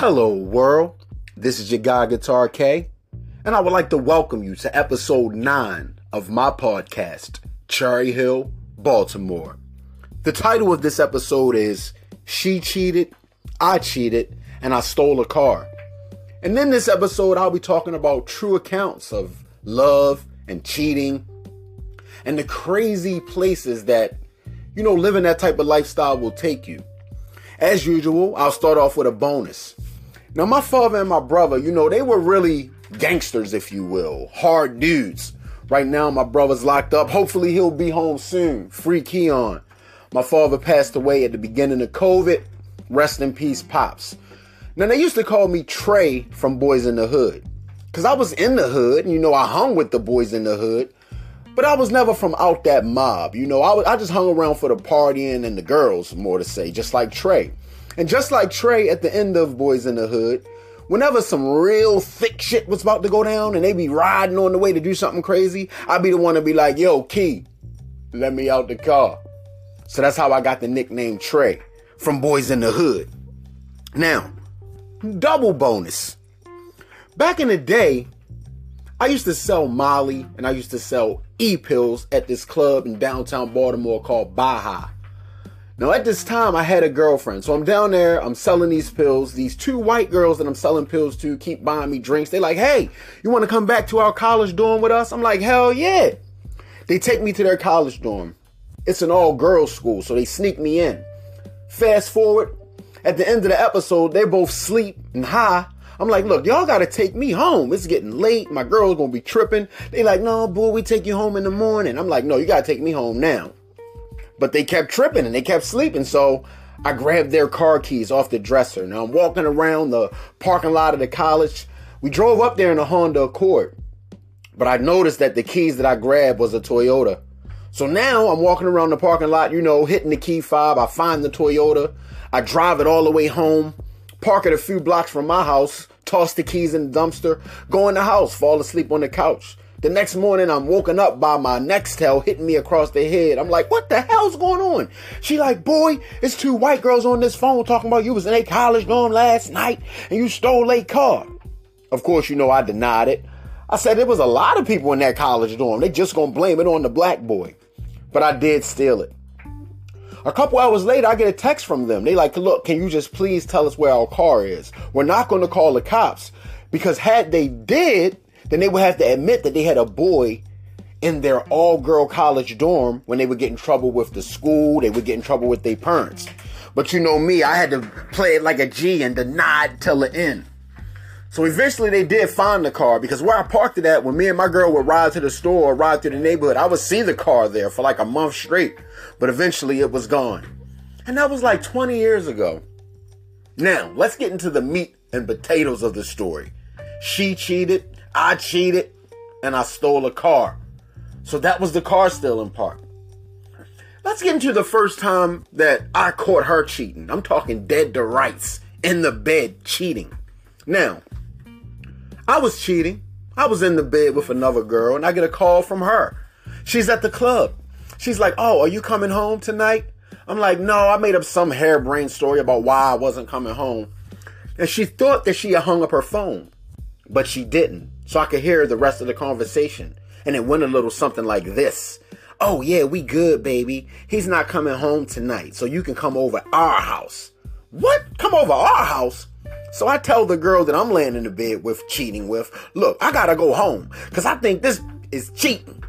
Hello, world. This is your guy, Guitar K, and I would like to welcome you to episode 9 of my podcast, Cherry Hill, Baltimore. The title of this episode is She Cheated, I Cheated, and I Stole a Car. And in this episode, I'll be talking about true accounts of love and cheating and the crazy places that, you know, living that type of lifestyle will take you. As usual, I'll start off with a bonus. Now, my father and my brother, you know, they were really gangsters, if you will, hard dudes. Right now, my brother's locked up. Hopefully, he'll be home soon. Free Keon. My father passed away at the beginning of COVID. Rest in peace, Pops. Now, they used to call me Trey from Boyz n the Hood. Because I was in the hood, and you know, I hung with the boys in the hood. But I was never from out that mob. You know, I, I just hung around for the partying and the girls, more to say, just like Trey. And just like Trey at the end of Boyz n the Hood, whenever some real thick shit was about to go down and they be riding on the way to do something crazy, I'd be the one to be like, yo, Key, let me out the car. So that's how I got the nickname Trey from Boyz n the Hood. Now, double bonus. Back in the day, I used to sell Molly and I used to sell e pills at this club in downtown Baltimore called Baja. Now, at this time, I had a girlfriend. So I'm down there, I'm selling these pills. These two white girls that I'm selling pills to keep buying me drinks. They're like, hey, you want to come back to our college dorm with us? I'm like, hell yeah. They take me to their college dorm. It's an all girls school, so they sneak me in. Fast forward, at the end of the episode, they both sleep and high. I'm like, look, y'all gotta take me home. It's getting late. My girl's gonna be tripping. They like, no, boo, we take you home in the morning. I'm like, no, you gotta take me home now. But they kept tripping and they kept sleeping. So I grabbed their car keys off the dresser. Now I'm walking around the parking lot of the college. We drove up there in a Honda Accord. But I noticed that the keys that I grabbed was a Toyota. So now I'm walking around the parking lot, you know, hitting the key fob. I find the Toyota. I drive it all the way home, park it a few blocks from my house, toss the keys in the dumpster, go in the house, fall asleep on the couch. The next morning, I'm woken up by my Nextel hitting me across the head. I'm like, what the hell's going on? She like, boy, it's two white girls on this phone talking about you was in a college dorm last night and you stole a car. Of course, you know I denied it. I said there was a lot of people in that college dorm. They just gonna blame it on the black boy. But I did steal it. A couple hours later, I get a text from them. They like, look, can you just please tell us where our car is? We're not to call the cops because had they did, then they would have to admit that they had a boy in their all girl college dorm when they would get in trouble with the school, they would get in trouble with their parents. But you know me, I had to play it like a G and deny it till the end. So eventually they did find the car because where I parked it at, when me and my girl would ride to the store or ride through the neighborhood, I would see the car there for like a month straight. But eventually it was gone. And that was like 20 years ago. Now, let's get into the meat and potatoes of the story. She cheated, I cheated, and I stole a car. So that was the car stealing part. Let's get into the first time that I caught her cheating. I'm talking dead to rights, in the bed cheating. Now, I was cheating. I was in the bed with another girl, and I get a call from her. She's at the club. She's like, Oh, are you coming home tonight? I'm like, No, I made up some harebrained story about why I wasn't coming home. And she thought that she had hung up her phone, but she didn't. So I could hear the rest of the conversation. And it went a little something like this. Oh, yeah, we good, baby. He's not coming home tonight, so you can come over our house. What? Come over our house? So I tell the girl that I'm laying in the bed with, cheating with, look, I gotta go home because I think this is cheating.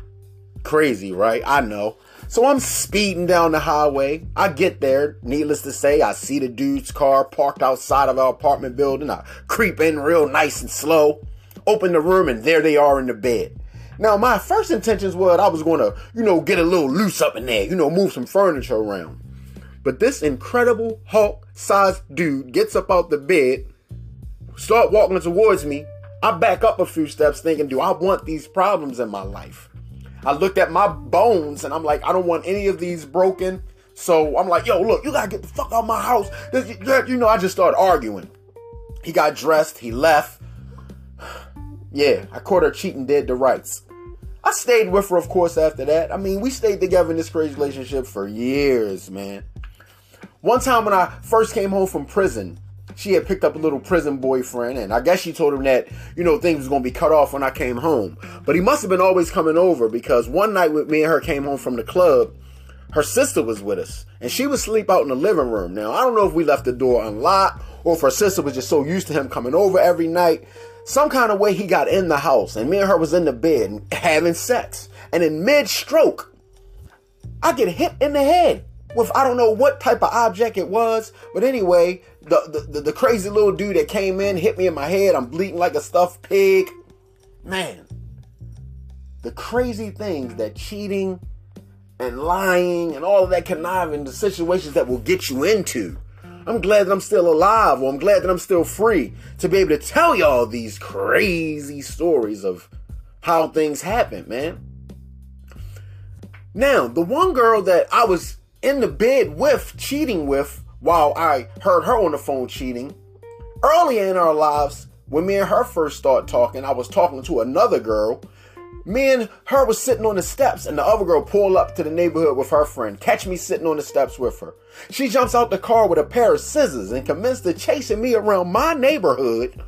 Crazy, right? I know. So I'm speeding down the highway. I get there. Needless to say, I see the dude's car parked outside of our apartment building. I creep in real nice and slow, open the room, and there they are in the bed. Now, my first intentions were I was going to, you know, get a little loose up in there, you know, move some furniture around. But this incredible Hulk sized dude gets up out the bed, start walking towards me. I back up a few steps thinking, do I want these problems in my life? I looked at my bones and I'm like, I don't want any of these broken. So I'm like, yo, look, you gotta get the fuck out of my house. You know, I just started arguing. He got dressed, he left. Yeah, I caught her cheating dead to rights. I stayed with her, of course, after that. I mean, we stayed together in this crazy relationship for years, man. One time when I first came home from prison, she had picked up a little prison boyfriend, and I guess she told him that, you know, things was gonna be cut off when I came home. But he must have been always coming over because one night with me and her came home from the club, her sister was with us, and she would sleep out in the living room. Now, I don't know if we left the door unlocked or if her sister was just so used to him coming over every night. Some kind of way he got in the house, and me and her was in the bed having sex. And in mid stroke, I get hit in the head with I don't know what type of object it was, but anyway, the, the, the crazy little dude that came in hit me in my head. I'm bleeding like a stuffed pig. Man, the crazy things that cheating and lying and all of that conniving, the situations that will get you into. I'm glad that I'm still alive, or I'm glad that I'm still free to be able to tell y'all these crazy stories of how things happen, man. Now, the one girl that I was in the bed with, cheating with, while I heard her on the phone cheating, earlier in our lives, when me and her first started talking, I was talking to another girl me and her was sitting on the steps, and the other girl pulled up to the neighborhood with her friend. Catch me sitting on the steps with her. She jumps out the car with a pair of scissors and commenced to chasing me around my neighborhood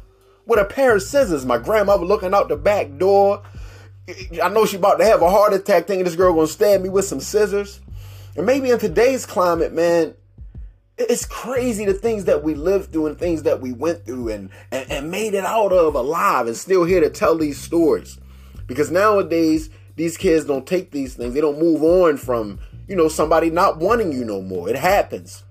with a pair of scissors. My grandmother looking out the back door. I know she about to have a heart attack thinking this girl gonna stab me with some scissors. And maybe in today's climate, man, it's crazy the things that we lived through and things that we went through and, and, and made it out of alive and still here to tell these stories. Because nowadays, these kids don't take these things. They don't move on from, you know, somebody not wanting you no more. It happens.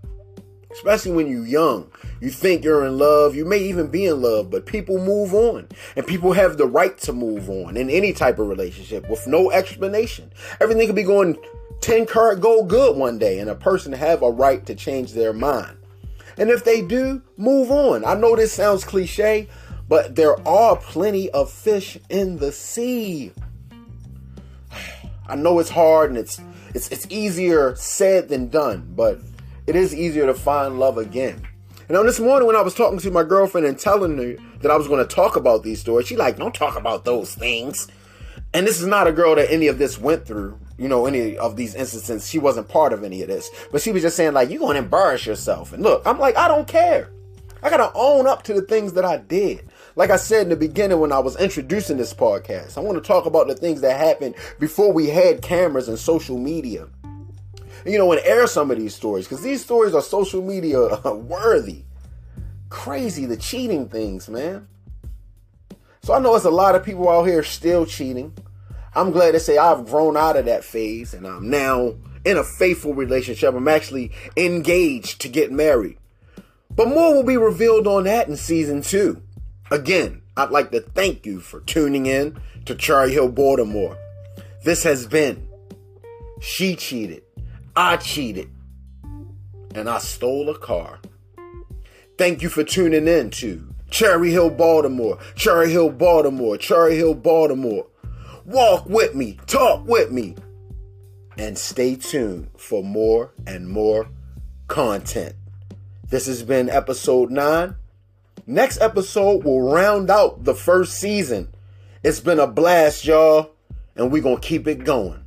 Especially when you're young. You think you're in love. You may even be in love, but people move on. And people have the right to move on in any type of relationship with no explanation. Everything could be going 10 karat gold good one day, and a person have a right to change their mind. And if they do, move on. I know this sounds cliche, but there are plenty of fish in the sea. I know it's hard and it's it's it's easier said than done, but it is easier to find love again. And on this morning when I was talking to my girlfriend and telling her that I was going to talk about these stories, she like, "Don't talk about those things." And this is not a girl that any of this went through, you know, any of these instances. She wasn't part of any of this. But she was just saying, like, you're going to embarrass yourself. And look, I'm like, I don't care. I got to own up to the things that I did. Like I said in the beginning when I was introducing this podcast, I want to talk about the things that happened before we had cameras and social media. You know, and air some of these stories because these stories are social media worthy. Crazy, the cheating things, man. So I know it's a lot of people out here still cheating. I'm glad to say I've grown out of that phase and I'm now in a faithful relationship. I'm actually engaged to get married. But more will be revealed on that in season two. Again, I'd like to thank you for tuning in to Cherry Hill Baltimore. This has been She Cheated, I Cheated, and I Stole a Car. Thank you for tuning in to Cherry Hill Baltimore, Cherry Hill Baltimore, Cherry Hill Baltimore. Walk with me, talk with me, and stay tuned for more and more content. This has been episode 9 Next episode will round out the first season. It's been a blast, y'all, and we're going to keep it going.